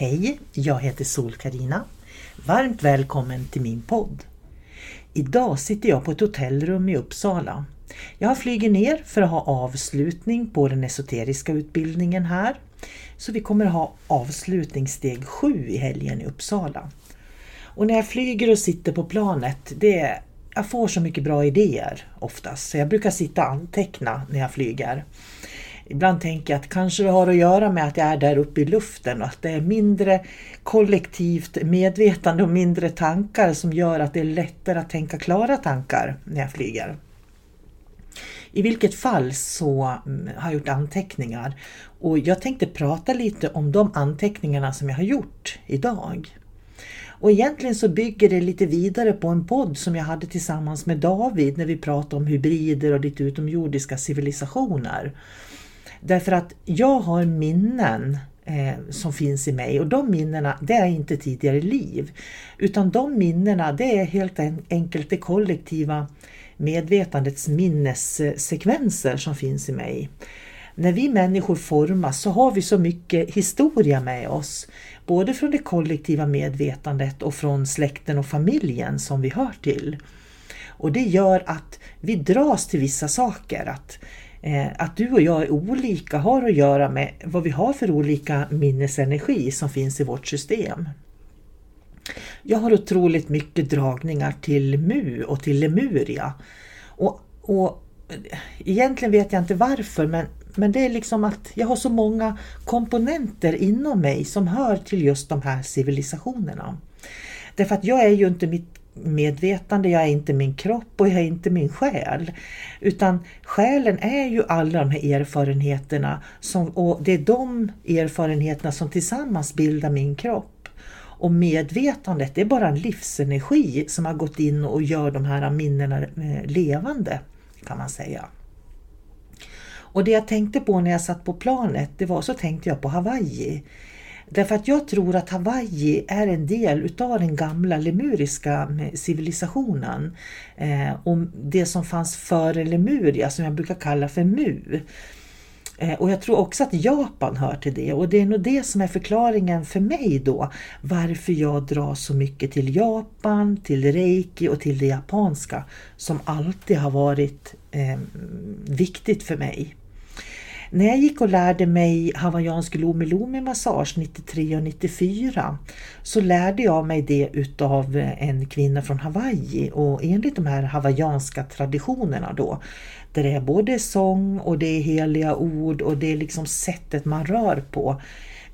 Hej, jag heter sol karina Varmt välkommen till min podd. Idag sitter jag på ett hotellrum i Uppsala. Jag flyger ner för att ha avslutning på den esoteriska utbildningen här. Så vi kommer att ha avslutningssteg 7 i helgen i Uppsala. Och när jag flyger och sitter på planet, det jag får så mycket bra idéer oftast. Så jag brukar sitta och anteckna när jag flyger. Ibland tänker jag att kanske det har att göra med att jag är där uppe i luften och att det är mindre kollektivt medvetande och mindre tankar som gör att det är lättare att tänka klara tankar när jag flyger. I vilket fall så mm, har jag gjort anteckningar och jag tänkte prata lite om de anteckningarna som jag har gjort idag. Och egentligen så bygger det lite vidare på en podd som jag hade tillsammans med David när vi pratade om hybrider och lite utomjordiska civilisationer. Därför att jag har minnen eh, som finns i mig och de minnena det är inte tidigare liv. Utan de minnena det är helt enkelt det kollektiva medvetandets minnessekvenser som finns i mig. När vi människor formas så har vi så mycket historia med oss. Både från det kollektiva medvetandet och från släkten och familjen som vi hör till. Och det gör att vi dras till vissa saker. Att Eh, att du och jag är olika har att göra med vad vi har för olika minnesenergi som finns i vårt system. Jag har otroligt mycket dragningar till Mu och till Lemuria. Och, och egentligen vet jag inte varför men, men det är liksom att jag har så många komponenter inom mig som hör till just de här civilisationerna. Därför att jag är ju inte mitt medvetande, jag är inte min kropp och jag är inte min själ. Utan själen är ju alla de här erfarenheterna som, och det är de erfarenheterna som tillsammans bildar min kropp. Och medvetandet det är bara en livsenergi som har gått in och gör de här minnena eh, levande kan man säga. Och det jag tänkte på när jag satt på planet, det var så tänkte jag på Hawaii. Därför att jag tror att Hawaii är en del utav den gamla lemuriska civilisationen. Eh, och det som fanns före Lemuria som jag brukar kalla för Mu. Eh, och jag tror också att Japan hör till det och det är nog det som är förklaringen för mig då varför jag drar så mycket till Japan, till reiki och till det japanska som alltid har varit eh, viktigt för mig. När jag gick och lärde mig hawaiiansk lomi lomi massage 93 och 94 så lärde jag mig det utav eh, en kvinna från Hawaii och enligt de här hawaiianska traditionerna då där det är både sång och det är heliga ord och det är liksom sättet man rör på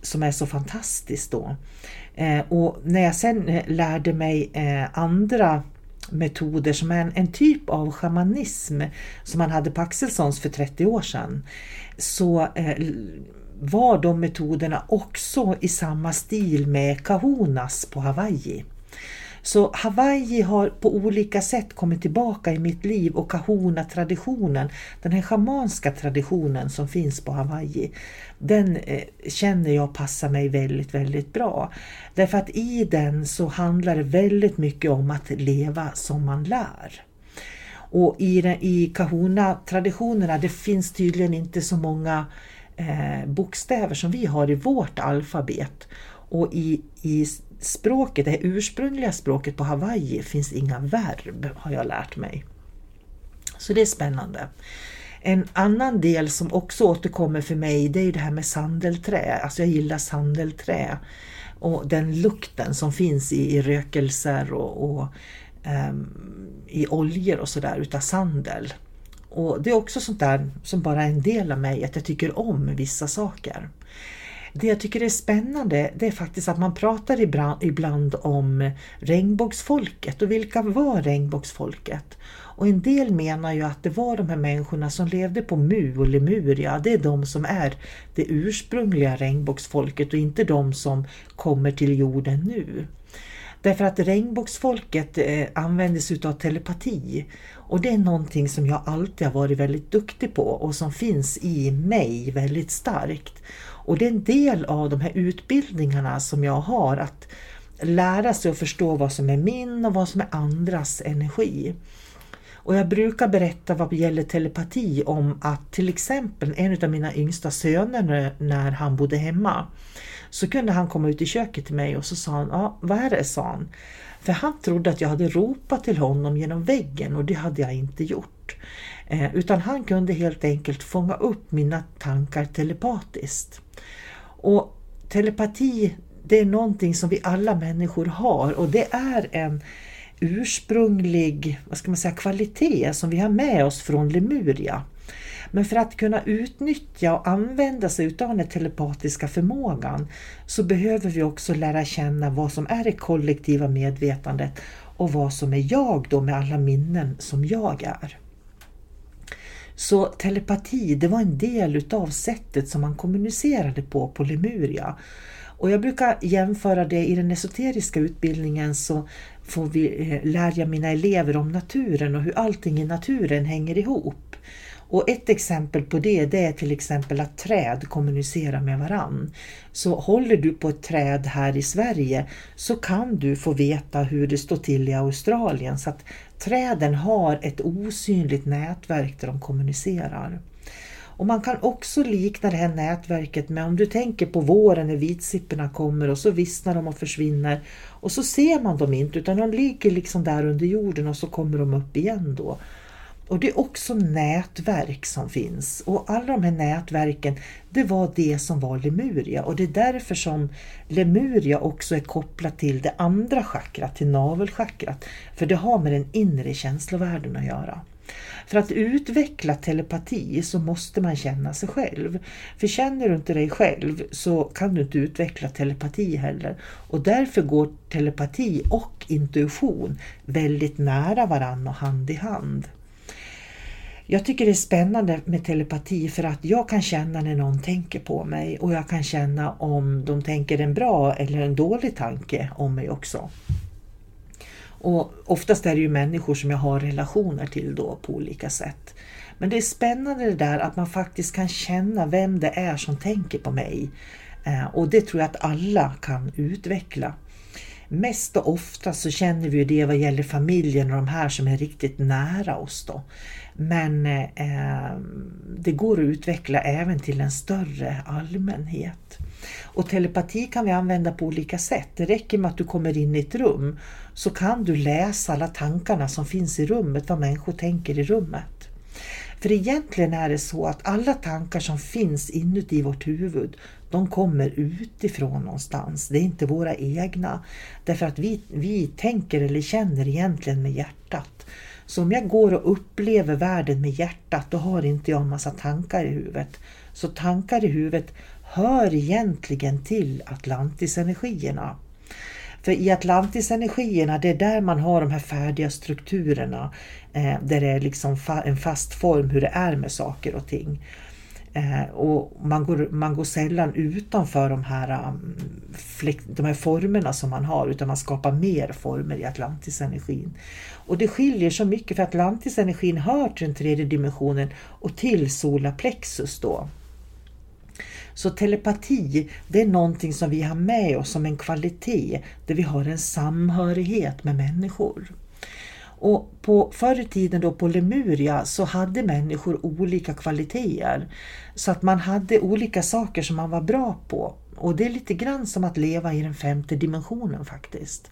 som är så fantastiskt då. Eh, och när jag sen eh, lärde mig andra metoder som är en, en, typ av shamanism som man hade på Axelssons för 30 år sedan så eh, var de metoderna också i samma stil med kahunas på Hawaii. Så Hawaii har på olika sätt kommit tillbaka i mitt liv och kahuna-traditionen, den här schamanska traditionen som finns på Hawaii, den eh, känner jag passar mig väldigt, väldigt bra. Därför att i den så handlar det väldigt mycket om att leva som man lär. Och i, i kahuna-traditionerna det finns tydligen inte så många eh, bokstäver som vi har i vårt alfabet. Och i, i språket, det ursprungliga språket på Hawaii finns inga verb har jag lärt mig. Så det är spännande. En annan del som också återkommer för mig det är det här med sandelträ. Alltså jag gillar sandelträ. Och den lukten som finns i, i rökelser och, och um, i oljor och sådär utav sandel. Och det är också sånt där som bara är en del av mig, att jag tycker om vissa saker. Det jag tycker är spännande det är faktiskt att man pratar ibland om regnbågsfolket och vilka var regnbågsfolket? Och en del menar ju att det var de här människorna som levde på Mu och Lemuria, det är de som är det ursprungliga regnbågsfolket och inte de som kommer till jorden nu. Därför att regnbågsfolket eh, använder sig av telepati och det är någonting som jag alltid har varit väldigt duktig på och som finns i mig väldigt starkt. Och det är en del av de här utbildningarna som jag har att lära sig att förstå vad som är min och vad som är andras energi. Och jag brukar berätta vad gäller telepati om att till exempel en av mina yngsta söner när han bodde hemma så kunde han komma ut i köket till mig och så sa han, ja vad är det? sa han. För han trodde att jag hade ropat till honom genom väggen och det hade jag inte gjort. Eh, utan han kunde helt enkelt fånga upp mina tankar telepatiskt. Och telepati det är någonting som vi alla människor har och det är en ursprunglig vad ska man säga, kvalitet som vi har med oss från Lemuria. Men för att kunna utnyttja och använda sig av den telepatiska förmågan så behöver vi också lära känna vad som är det kollektiva medvetandet och vad som är jag då med alla minnen som jag är. Så telepati det var en del utav sättet som man kommunicerade på på Lemuria. Och jag brukar jämföra det i den esoteriska utbildningen så får vi, eh, lär jag mina elever om naturen och hur allting i naturen hänger ihop. Och ett exempel på det, det är till exempel att träd kommunicerar med varann. Så håller du på ett träd här i Sverige så kan du få veta hur det står till i Australien. Så att träden har ett osynligt nätverk där de kommunicerar. Och man kan också likna det här nätverket med om du tänker på våren när vitsipporna kommer och så vissnar de och försvinner och så ser man dem inte utan de ligger liksom där under jorden och så kommer de upp igen då. Och det är också nätverk som finns och alla de här nätverken det var det som var Lemuria och det är därför som Lemuria också är kopplat till det andra chakrat, till navelchakrat. För det har med den inre känslovärlden att göra. För att utveckla telepati så måste man känna sig själv. För känner du inte dig själv så kan du inte utveckla telepati heller. Och därför går telepati och intuition väldigt nära varandra och hand i hand. Jag tycker det är spännande med telepati för att jag kan känna när någon tänker på mig och jag kan känna om de tänker en bra eller en dålig tanke om mig också. Och oftast är det ju människor som jag har relationer till då på olika sätt. Men det är spännande det där att man faktiskt kan känna vem det är som tänker på mig. Eh, och det tror jag att alla kan utveckla. Mest och ofta så känner vi ju det vad gäller familjen och de här som är riktigt nära oss då. Men eh, det går att utveckla även till en större allmänhet. Och telepati kan vi använda på olika sätt. Det räcker med att du kommer in i ett rum så kan du läsa alla tankarna som finns i rummet, vad människor tänker i rummet. För egentligen är det så att alla tankar som finns inuti vårt huvud, de kommer utifrån någonstans. Det är inte våra egna. Därför att vi, vi tänker eller känner egentligen med hjärtat. Så om jag går och upplever världen med hjärtat, då har inte jag en massa tankar i huvudet. Så tankar i huvudet hör egentligen till Atlantisenergierna. För i Atlantisenergierna, det är där man har de här färdiga strukturerna. Eh, där det är liksom fa en fast form hur det är med saker och ting. Eh, och man går, man går sällan utanför de här, um, de här formerna som man har utan man skapar mer former i Atlantisenergin. Och det skiljer så mycket för Atlantisenergin hör till den tredje dimensionen och till solarplexus då. Så telepati, det är någonting som vi har med oss som en kvalitet där vi har en samhörighet med människor. Och på förr i tiden då på Lemuria så hade människor olika kvaliteter. Så att man hade olika saker som man var bra på. Och det är lite grann som att leva i den femte dimensionen faktiskt.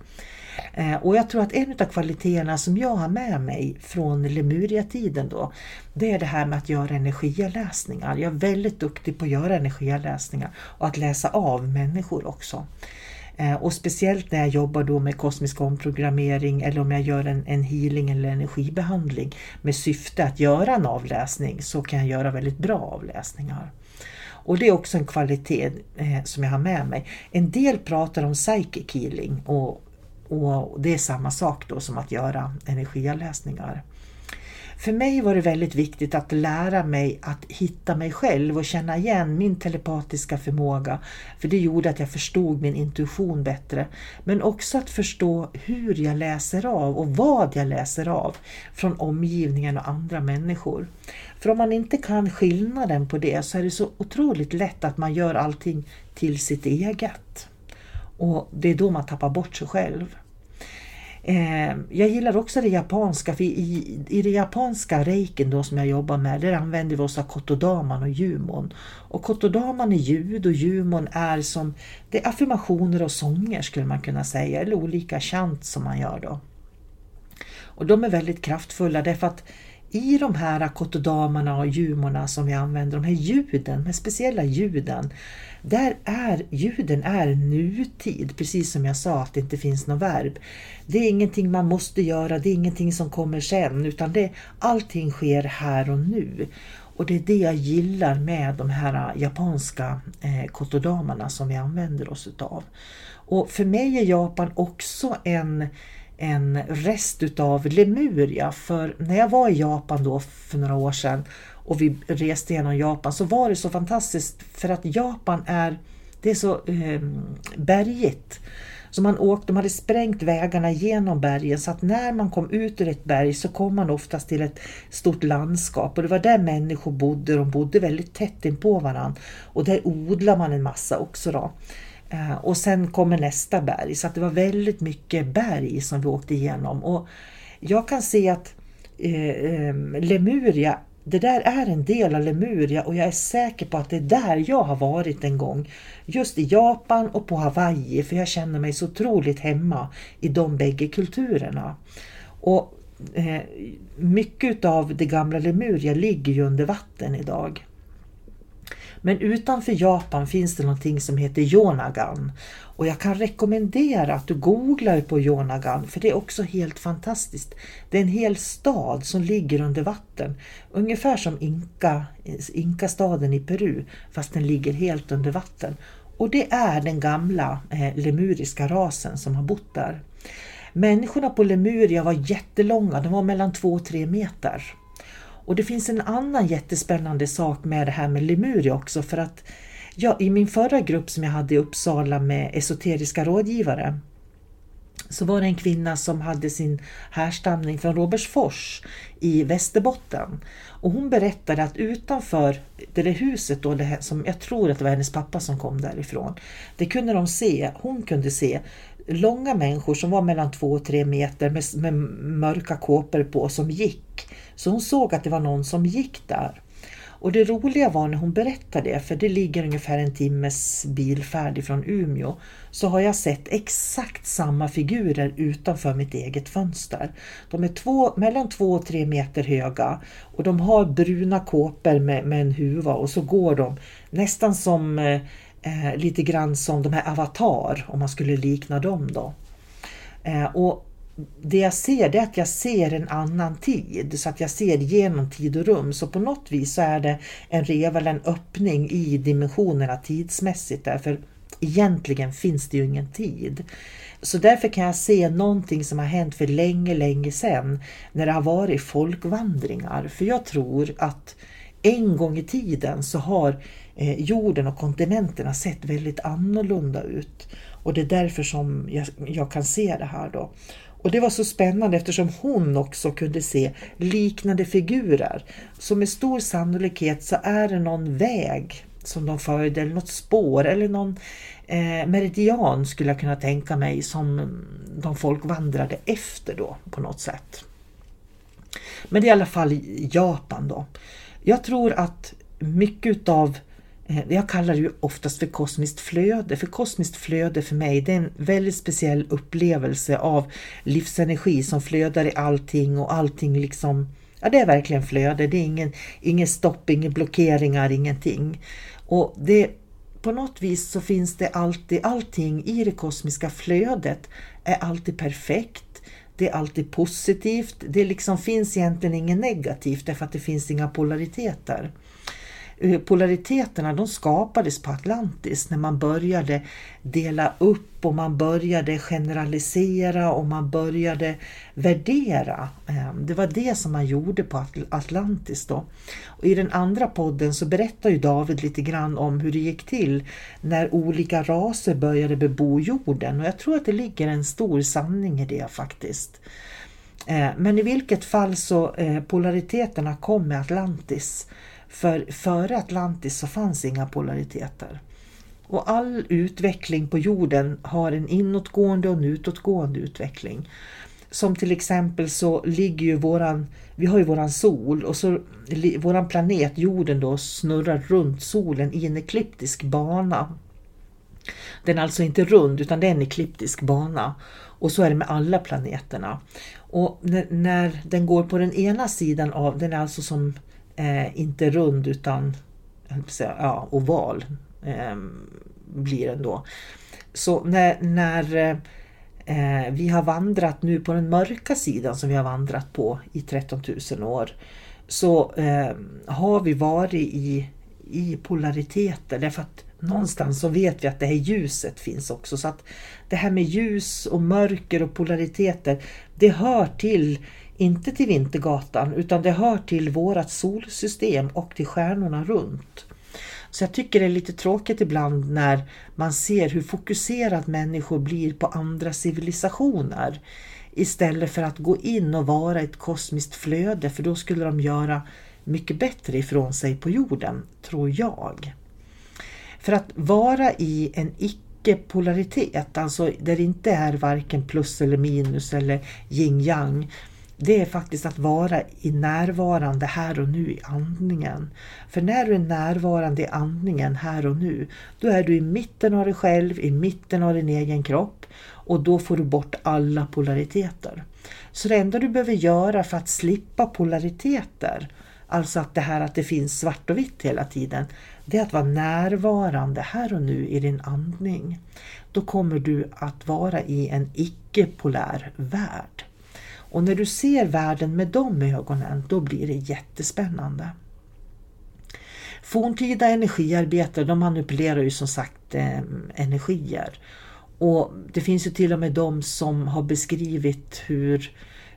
Eh, och jag tror att en av kvaliteterna som jag har med mig från Lemuria-tiden då, det är det här med att göra energialäsningar. Jag är väldigt duktig på att göra energialäsningar och att läsa av människor också. Eh, och speciellt när jag jobbar då med kosmisk omprogrammering eller om jag gör en, en healing eller energibehandling med syfte att göra en avläsning så kan jag göra väldigt bra avläsningar. Och det är också en kvalitet eh, som jag har med mig. En del pratar om psychic healing och, och det är samma sak då som att göra energiavläsningar. För mig var det väldigt viktigt att lära mig att hitta mig själv och känna igen min telepatiska förmåga. För det gjorde att jag förstod min intuition bättre. Men också att förstå hur jag läser av och vad jag läser av från omgivningen och andra människor. För om man inte kan skillnaden på det så är det så otroligt lätt att man gör allting till sitt eget. Och det är då man tappar bort sig själv. Eh, jag gillar också det japanska, för i, i det japanska reiken då som jag jobbar med, där använder vi oss av kotodaman och jumon. Och kotodaman är ljud och jumon är som det är affirmationer och sånger skulle man kunna säga, eller olika chant som man gör då. Och de är väldigt kraftfulla därför att i de här kotodamarna och jumorna som vi använder, de här ljuden, de här speciella ljuden, där är ljuden är nutid, precis som jag sa att det inte finns något verb. Det är ingenting man måste göra, det är ingenting som kommer sen, utan det, allting sker här och nu. Och det är det jag gillar med de här japanska eh, kotodamarna som vi använder oss utav. Och för mig är Japan också en en rest utav Lemuria. För när jag var i Japan då för några år sedan och vi reste genom Japan så var det så fantastiskt för att Japan är, det är så eh, bergigt. Så man åkte, de hade sprängt vägarna genom bergen så att när man kom ut ur ett berg så kom man oftast till ett stort landskap och det var där människor bodde. De bodde väldigt tätt in på varandra och där odlar man en massa också. då. Eh, och sen kommer nästa berg så att det var väldigt mycket berg som vi åkte igenom. Och jag kan se att eh, ehm, Lemuria det där är en del av Lemuria och jag är säker på att det är där jag har varit en gång. Just i Japan och på Hawaii för jag känner mig så otroligt hemma i de bägge kulturerna. Och eh, Mycket av det gamla Lemuria ligger ju under vatten idag. Men utanför Japan finns det någonting som heter Yonagan. Och jag kan rekommendera att du googlar på Yonagan för det är också helt fantastiskt. Det är en hel stad som ligger under vatten. Ungefär som Inka, Inkastaden i Peru fast den ligger helt under vatten. Och det är den gamla eh, lemuriska rasen som har bott där. Människorna på Lemuria var jättelånga, de var mellan 2 och 3 meter. Och det finns en annan jättespännande sak med det här med Lemuria också för att ja, i min förra grupp som jag hade i Uppsala med esoteriska rådgivare så var det en kvinna som hade sin härstamning från Robertsfors i Västerbotten. Och hon berättade att utanför det där huset, då, det här, som jag tror att det var hennes pappa som kom därifrån, det kunde de se, hon kunde se långa människor som var mellan två och tre meter med, med mörka kåpor på som gick. Så hon såg att det var någon som gick där. Och det roliga var när hon berättade det, för det ligger ungefär en timmes bilfärd ifrån Umeå, så har jag sett exakt samma figurer utanför mitt eget fönster. De är två, mellan två och tre meter höga och de har bruna kåpor med, med en huva och så går de nästan som eh, eh, lite grann som de här Avatar, om man skulle likna dem då. Eh, och det jag ser det är att jag ser en annan tid, så att jag ser genom tid och rum. Så på något vis så är det en rev en öppning i dimensionerna tidsmässigt. Därför egentligen finns det ju ingen tid. Så därför kan jag se någonting som har hänt för länge, länge sedan när det har varit folkvandringar. För jag tror att en gång i tiden så har eh, jorden och kontinenterna sett väldigt annorlunda ut. Och det är därför som jag, jag kan se det här då. Och det var så spännande eftersom hon också kunde se liknande figurer. Så med stor sannolikhet så är det någon väg som de följde, eller något spår eller någon eh, meridian skulle jag kunna tänka mig som de folk vandrade efter då på något sätt. Men det är i alla fall Japan då. Jag tror att mycket utav Eh, jag kallar det ju oftast för kosmiskt flöde, för kosmiskt flöde för mig det är en väldigt speciell upplevelse av livsenergi som flödar i allting och allting liksom, ja det är verkligen flöde, det är ingen, ingen stopp, inga blockeringar, ingenting. Och det, på något vis så finns det alltid, allting i det kosmiska flödet är alltid perfekt, det är alltid positivt. Det liksom finns egentligen inget negativt därför att det finns inga polariteter. Eh, polariteterna de skapades på Atlantis när man började dela upp och man började generalisera och man började värdera. Ehm, det var det som man gjorde på Atlantis då. Och I den andra podden så berättar ju David lite grann om hur det gick till när olika raser började bebo jorden och jag tror att det ligger en stor sanning i det faktiskt. Ehm, men i vilket fall så eh, polariteterna kom med Atlantis för före Atlantis så fanns inga polariteter. Och all utveckling på jorden har en inåtgående och en utåtgående utveckling. Som till exempel så ligger ju våran, vi har ju våran sol och så våran planet jorden då snurrar runt solen i en ekliptisk bana. Den är alltså inte rund utan det är en ekliptisk bana. Och så är det med alla planeterna. Och när, när den går på den ena sidan av, den är alltså som eh, inte rund utan ja, oval eh, blir den då. Så när, när eh, vi har vandrat nu på den mörka sidan som vi har vandrat på i 13 000 år så eh, har vi varit i, i polariteter därför att någonstans så vet vi att det här ljuset finns också. Så att det här med ljus och mörker och polariteter det hör till inte till Vintergatan utan det hör till vårat solsystem och till stjärnorna runt. Så jag tycker det är lite tråkigt ibland när man ser hur fokuserad människor blir på andra civilisationer istället för att gå in och vara ett kosmiskt flöde för då skulle de göra mycket bättre ifrån sig på jorden, tror jag. För att vara i en icke-polaritet, alltså där det inte är varken plus eller minus eller yin-yang, det är faktiskt att vara i närvarande här och nu i andningen. För när du är närvarande i andningen här och nu, då är du i mitten av dig själv, i mitten av din egen kropp och då får du bort alla polariteter. Så det enda du behöver göra för att slippa polariteter, alltså att det här att det finns svart och vitt hela tiden, det är att vara närvarande här och nu i din andning. Då kommer du att vara i en icke-polär värld. Och när du ser världen med de ögonen, då blir det jättespännande. Forntida energiarbetare de manipulerar ju som sagt eh, energier. Och Det finns ju till och med de som har beskrivit hur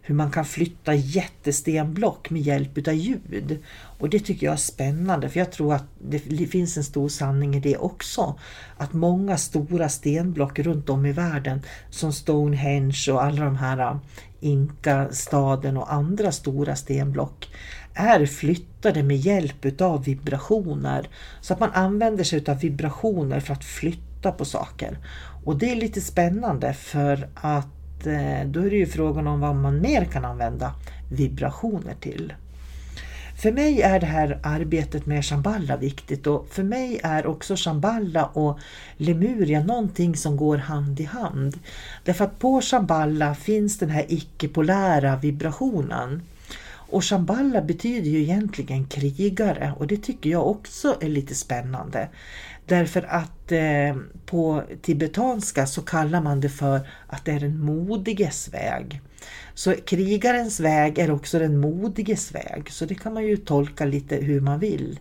hur man kan flytta jättestenblock med hjälp av ljud. Och det tycker jag är spännande för jag tror att det finns en stor sanning i det också. Att många stora stenblock runt om i världen som Stonehenge och alla de här Inka-staden och andra stora stenblock är flyttade med hjälp av vibrationer. Så att man använder sig av vibrationer för att flytta på saker. Och det är lite spännande för att eh, då är det ju frågan om vad man mer kan använda vibrationer till. För mig är det här arbetet med Shamballa viktigt och för mig är också Shamballa och Lemuria någonting som går hand i hand. Därför att på Shamballa finns den här icke-polära vibrationen. Och Shamballa betyder ju egentligen krigare och det tycker jag också är lite spännande. Därför att eh, på tibetanska så kallar man det för att det är den modiges väg. Så krigarens väg är också den modiges väg, så det kan man ju tolka lite hur man vill.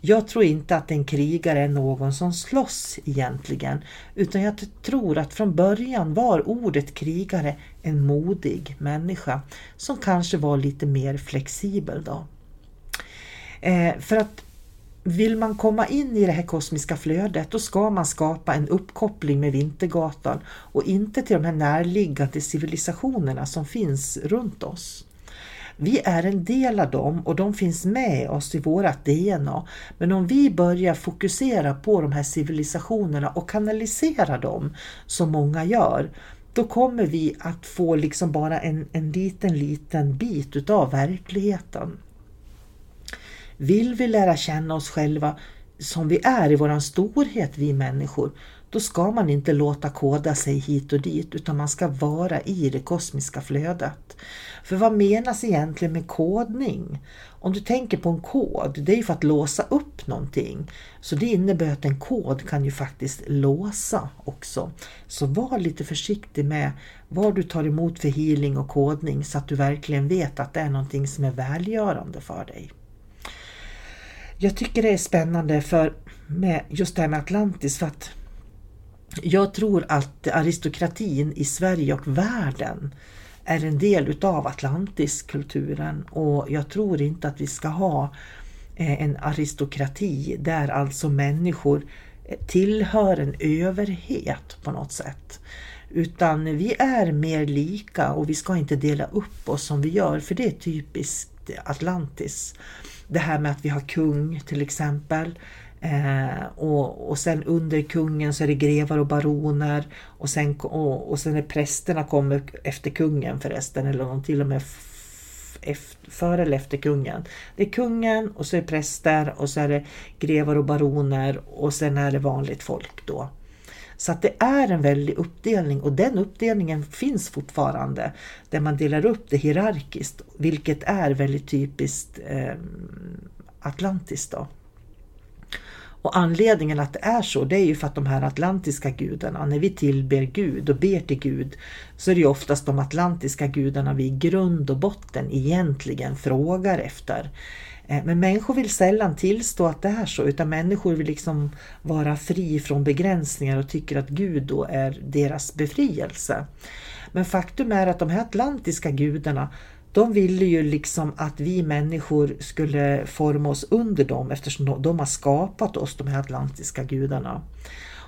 Jag tror inte att en krigare är någon som slåss egentligen, utan jag tror att från början var ordet krigare en modig människa som kanske var lite mer flexibel då. Eh, för att vill man komma in i det här kosmiska flödet då ska man skapa en uppkoppling med Vintergatan och inte till de här närliggande civilisationerna som finns runt oss. Vi är en del av dem och de finns med oss i vårt DNA. Men om vi börjar fokusera på de här civilisationerna och kanalisera dem som många gör, då kommer vi att få liksom bara en, en liten, liten bit utav verkligheten. Vill vi lära känna oss själva som vi är i våran storhet, vi människor, då ska man inte låta koda sig hit och dit utan man ska vara i det kosmiska flödet. För vad menas egentligen med kodning? Om du tänker på en kod, det är ju för att låsa upp någonting. Så det innebär att en kod kan ju faktiskt låsa också. Så var lite försiktig med vad du tar emot för healing och kodning så att du verkligen vet att det är någonting som är välgörande för dig. Jag tycker det är spännande för med just det här med Atlantis för att jag tror att aristokratin i Sverige och världen är en del utav Atlantiskulturen och jag tror inte att vi ska ha eh, en aristokrati där alltså människor eh, tillhör en överhet på något sätt. Utan vi är mer lika och vi ska inte dela upp oss som vi gör för det är typiskt Atlantis. Det här med att vi har kung till exempel. Eh, och, och sen under kungen så är det grevar och baroner och sen, och, och sen är prästerna kommer efter kungen förresten eller de till och med före eller efter kungen. Det är kungen och så är det präster och så är det grevar och baroner och sen är det vanligt folk då. Så att det är en väldig uppdelning och den uppdelningen finns fortfarande där man delar upp det hierarkiskt vilket är väldigt typiskt eh, atlantiskt. Då. Och anledningen att det är så, det är ju för att de här atlantiska gudarna, när vi tillber Gud och ber till Gud, så är det ju oftast de atlantiska gudarna vi i grund och botten egentligen frågar efter. Eh, men människor vill sällan tillstå att det är så, utan människor vill liksom vara fri från begränsningar och tycker att Gud då är deras befrielse. Men faktum är att de här atlantiska gudarna, de ville ju liksom att vi människor skulle forma oss under dem eftersom de har skapat oss, de här atlantiska gudarna.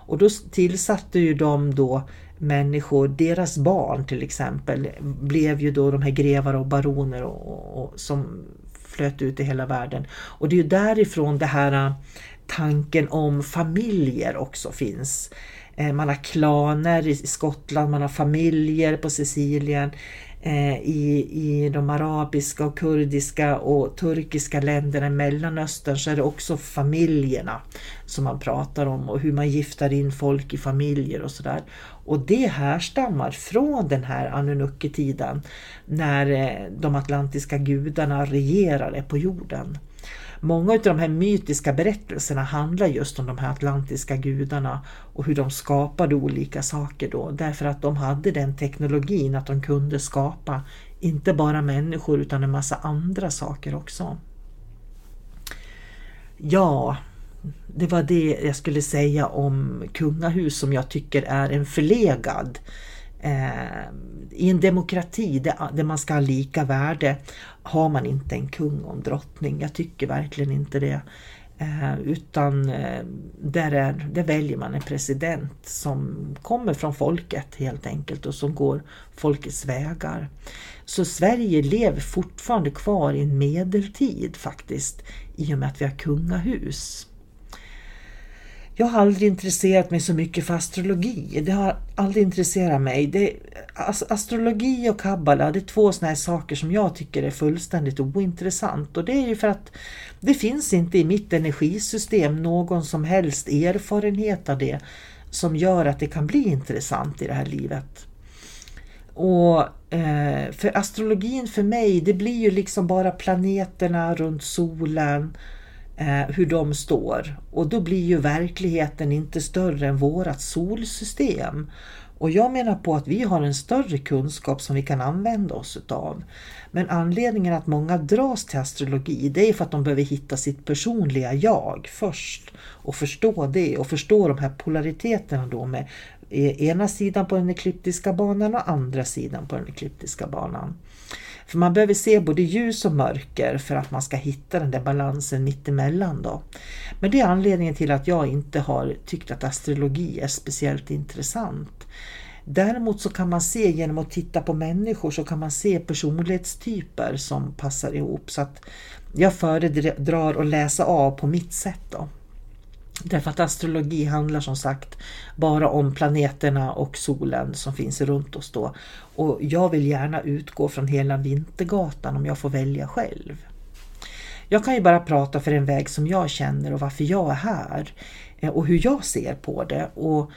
Och då tillsatte ju de då människor, deras barn till exempel, blev ju då de här grevar och baroner och, och, och som flöt ut i hela världen. Och det är ju därifrån det här äh, tanken om familjer också finns. Eh, man har klaner i Skottland, man har familjer på Sicilien. Eh, I, i de arabiska och kurdiska och turkiska länderna i Mellanöstern så är det också familjerna som man pratar om och hur man gifter in folk i familjer och sådär. Och det härstammar från den här Anunnaki-tiden när eh, de atlantiska gudarna regerade på jorden. Många av de här mytiska berättelserna handlar just om de här atlantiska gudarna och hur de skapade olika saker då därför att de hade den teknologin att de kunde skapa inte bara människor utan en massa andra saker också. Ja, det var det jag skulle säga om kungahus som jag tycker är en förlegad Eh, I en demokrati där, man ska ha lika värde har man inte en kung och en drottning. Jag tycker verkligen inte det. Eh, utan eh, där, är, där väljer man en president som kommer från folket helt enkelt och som går folkets vägar. Så Sverige lever fortfarande kvar i en medeltid faktiskt i och med att vi har kungahus. Jag har aldrig intresserat mig så mycket för astrologi. Det har aldrig intresserat mig. Det, astrologi och kabbala det är två sådana här saker som jag tycker är fullständigt ointressant. Och det är ju för att det finns inte i mitt energisystem någon som helst erfarenhet av det som gör att det kan bli intressant i det här livet. Och eh, för astrologin för mig, det blir ju liksom bara planeterna runt solen eh, Eh, hur de står. Och då blir ju verkligheten inte större än vårat solsystem. Och jag menar på att vi har en större kunskap som vi kan använda oss utav. Men anledningen att många dras till astrologi det är för att de behöver hitta sitt personliga jag först och förstå det och förstå de här polariteterna då med eh, ena sidan på den ekliptiska banan och andra sidan på den ekliptiska banan. För man behöver se både ljus och mörker för att man ska hitta den där balansen mittemellan. Då. Men det är anledningen till att jag inte har tyckt att astrologi är speciellt intressant. Däremot så kan man se genom att titta på människor så kan man se personlighetstyper som passar ihop. Så att jag föredrar att läsa av på mitt sätt. Då. Därför att astrologi handlar som sagt bara om planeterna och solen som finns runt oss då. Och jag vill gärna utgå från hela Vintergatan om jag får välja själv. Jag kan ju bara prata för en väg som jag känner och varför jag är här eh, och hur jag ser på det. Och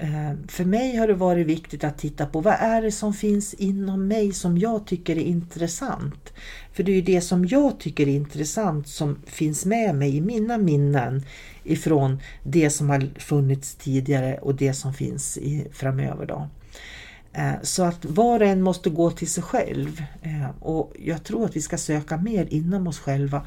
Eh, för mig har det varit viktigt att titta på vad är det som finns inom mig som jag tycker är intressant. För det är ju det som jag tycker är intressant som finns med mig i mina minnen ifrån det som har funnits tidigare och det som finns i, framöver. Då. Eh, så att var och en måste gå till sig själv eh, och jag tror att vi ska söka mer inom oss själva.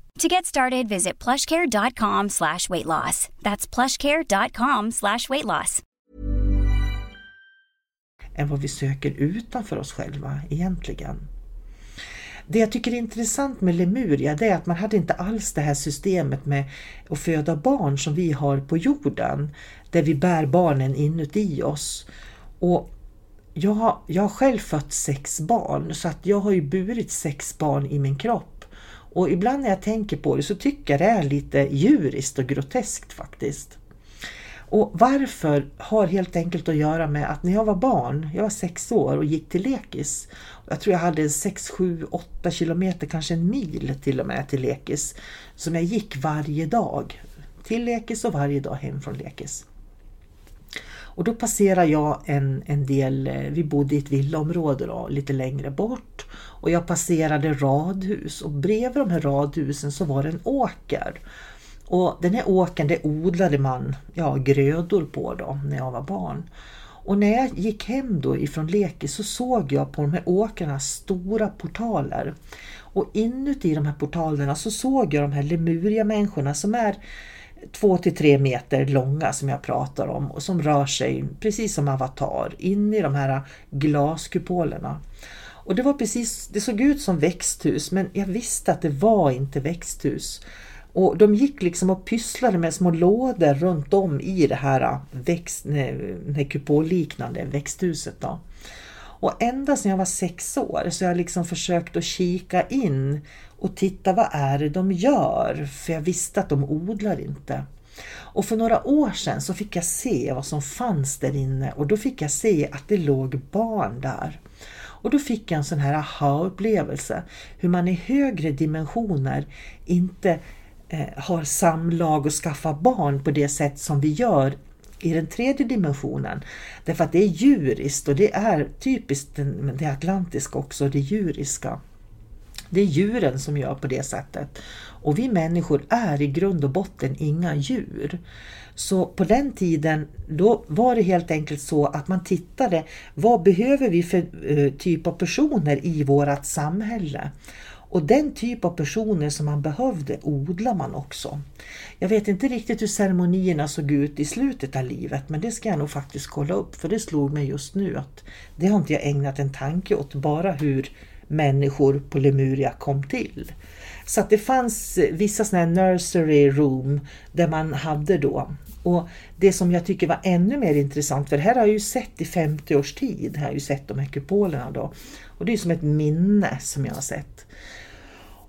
To get started, visit plushcare.com slash weight loss. That's plushcare.com slash weight loss. Än vad vi söker utanför oss själva egentligen. Det jag tycker är intressant med Lemuria det är att man hade inte alls det här systemet med att föda barn som vi har på jorden. Där vi bär barnen inuti oss. Och jag har, jag har själv fött sex barn så att jag har ju burit sex barn i min kropp. Och ibland när jag tänker på det så tycker jag det är lite djuriskt och groteskt faktiskt. Och varför har helt enkelt att göra med att när jag var barn, jag var sex år och gick till lekis. Jag tror jag hade 6, 7, 8 kilometer, kanske en mil till och med till lekis. Som jag gick varje dag. Till lekis och varje dag hem från lekis. Och då passerade jag en, en del, eh, vi bodde i ett villaområde då, lite längre bort. Och jag passerade radhus och bredvid de här radhusen så var det en åker. Och den här åkern det odlade man ja, grödor på då när jag var barn. Och när jag gick hem då ifrån lekis så såg jag på de här åkrarna stora portaler. Och inuti de här portalerna så såg jag de här Lemuria-människorna som är två till tre meter långa som jag pratar om och som rör sig precis som avatar in i de här glaskupolerna. Och det var precis, det såg ut som växthus men jag visste att det var inte växthus. Och de gick liksom och pysslade med små lådor runt om i det här, växt, nej, kupolliknande växthuset. Då. Och ända sedan jag var sex år så har jag liksom försökt att kika in och titta vad är det de gör? För jag visste att de odlar inte. Och för några år sedan så fick jag se vad som fanns där inne och då fick jag se att det låg barn där. Och då fick jag en sån här aha-upplevelse hur man i högre dimensioner inte eh, har samlag och skaffar barn på det sätt som vi gör i den tredje dimensionen. Därför att det är djuriskt och det är typiskt det atlantiska också, det djuriska. Det är djuren som gör på det sättet. Och vi människor är i grund och botten inga djur. Så på den tiden då var det helt enkelt så att man tittade vad behöver vi för eh, typ av personer i vårt samhälle. Och den typ av personer som man behövde odlar man också. Jag vet inte riktigt hur ceremonierna såg ut i slutet av livet men det ska jag nog faktiskt kolla upp för det slog mig just nu att det har inte jag ägnat en tanke åt, bara hur människor på Lemuria kom till. Så att det fanns vissa sådana här nursery room där man hade då och det som jag tycker var ännu mer intressant, för det här har jag ju sett i 50 års tid, har jag ju sett de här kupolerna då. Och det är som ett minne som jag har sett.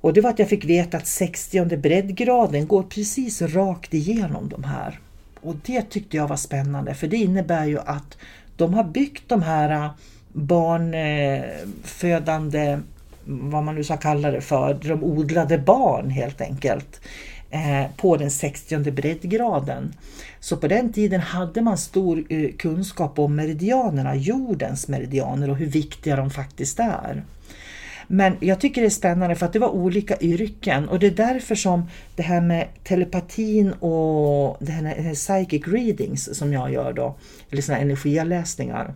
Och det var att jag fick veta att 60 breddgraden går precis rakt igenom de här. Och det tyckte jag var spännande för det innebär ju att de har byggt de här barnfödande, eh, vad man nu ska kalla det för, de odlade barn helt enkelt eh, på den 60 breddgraden. Så på den tiden hade man stor eh, kunskap om meridianerna, jordens meridianer och hur viktiga de faktiskt är. Men jag tycker det är spännande för att det var olika yrken och det är därför som det här med telepatin och det här med psychic readings som jag gör då, eller sådana energiavläsningar.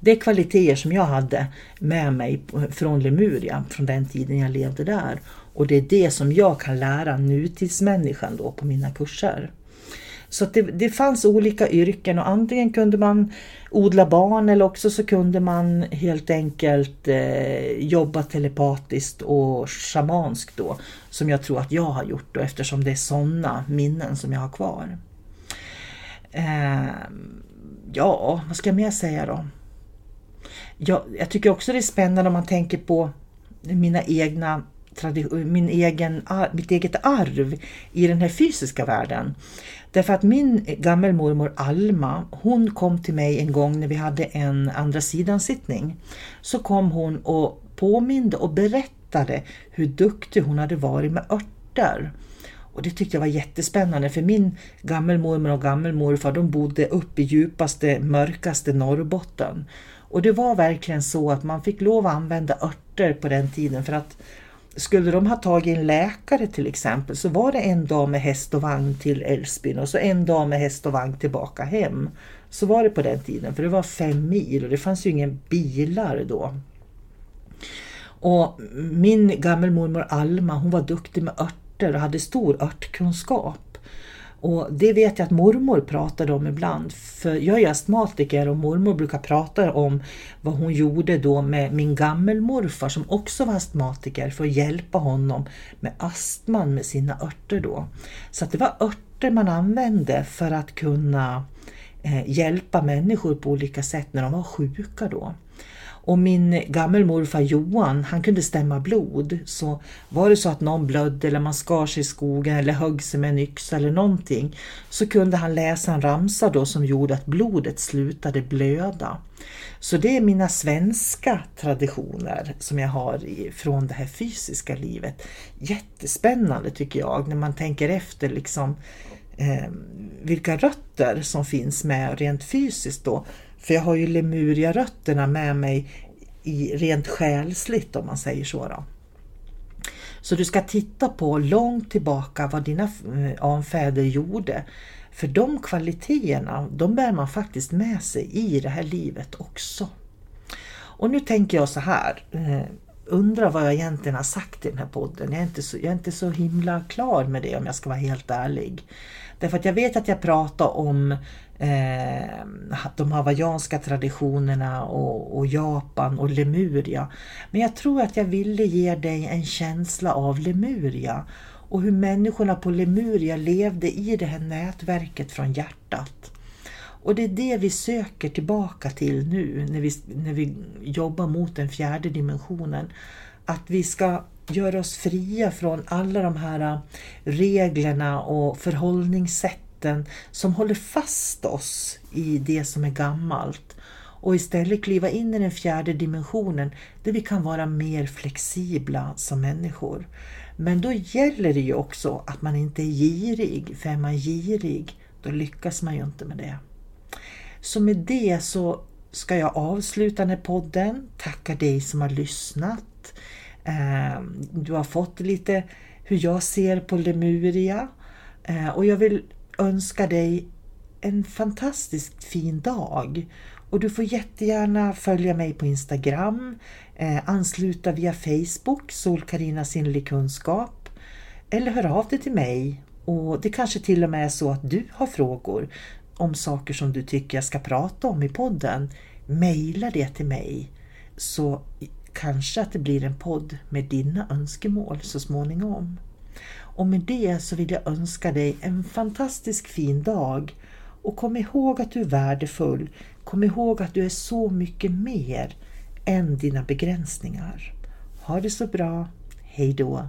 Det är kvaliteter som jag hade med mig från Lemuria, från den tiden jag levde där. Och det är det som jag kan lära nutidsmänniskan då på mina kurser. Så det, det fanns olika yrken och antingen kunde man odla barn eller också så kunde man helt enkelt eh, jobba telepatiskt och shamanskt då. Som jag tror att jag har gjort då eftersom det är sådana minnen som jag har kvar. Eh, ja, vad ska jag mer säga då? Jag, jag tycker också det är spännande om man tänker på mina egna min egen, mitt eget arv i den här fysiska världen. Därför att min gammelmormor Alma, hon kom till mig en gång när vi hade en andra sidan sittning. Så kom hon och påminde och berättade hur duktig hon hade varit med örter. Och det tyckte jag var jättespännande för min gammelmormor och gammelmorfar de bodde uppe i djupaste, mörkaste Norrbotten. Och det var verkligen så att man fick lov att använda örter på den tiden för att skulle de ha tagit en läkare till exempel så var det en dag med häst och vagn till Älvsbyn och så en dag med häst och vagn tillbaka hem. Så var det på den tiden för det var fem mil och det fanns ju ingen bilar då. Och min gammelmormor Alma hon var duktig med örter och hade stor örtkunskap. Och det vet jag att mormor pratade om ibland. För jag är astmatiker och mormor brukar prata om vad hon gjorde då med min gammelmorfar som också var astmatiker för att hjälpa honom med astman med sina örter då. Så att det var örter man använde för att kunna eh, hjälpa människor på olika sätt när de var sjuka då. Och min gammelmorfar Johan, han kunde stämma blod. Så var det så att någon blödde eller man skar sig i skogen eller högg sig med en yxa eller någonting så kunde han läsa en ramsa då som gjorde att blodet slutade blöda. Så det är mina svenska traditioner som jag har från det här fysiska livet. Jättespännande tycker jag när man tänker efter liksom eh, vilka rötter som finns med rent fysiskt då för jag har ju Lemuria-rötterna med mig i rent själsligt om man säger så. Då. Så du ska titta på långt tillbaka vad dina eh, anfäder gjorde. För de kvaliteterna, de bär man faktiskt med sig i det här livet också. Och nu tänker jag så här, eh, undrar vad jag egentligen har sagt i den här podden. Jag är, inte så, jag är inte så himla klar med det om jag ska vara helt ärlig. Därför att jag vet att jag pratar om eh, de hawaiianska traditionerna och, och, Japan och Lemuria. Men jag tror att jag ville ge dig en känsla av Lemuria och hur människorna på Lemuria levde i det här nätverket från hjärtat. Och det är det vi söker tillbaka till nu när vi, när vi jobbar mot den fjärde dimensionen. Att vi ska göra oss fria från alla de här reglerna och förhållningssätt kraften som håller fast oss i det som är gammalt och istället kliva in i den fjärde dimensionen där vi kan vara mer flexibla som människor. Men då gäller det ju också att man inte är girig, för är man girig då lyckas man ju inte med det. Så med det så ska jag avsluta den här podden, tacka dig som har lyssnat. Ehm, du har fått lite hur jag ser på Lemuria ehm, och jag vill önska dig en fantastiskt fin dag. Och du får jättegärna följa mig på Instagram, eh, ansluta via Facebook, SolKarina Sinnlig Kunskap, eller hör av dig till mig. Och det kanske till och med är så att du har frågor om saker som du tycker jag ska prata om i podden. Maila det till mig så kanske att det blir en podd med dina önskemål så småningom. Och med det så vill jag önska dig en fantastisk fin dag och kom ihåg att du är värdefull. Kom ihåg att du är så mycket mer än dina begränsningar. Ha det så bra. Hej då!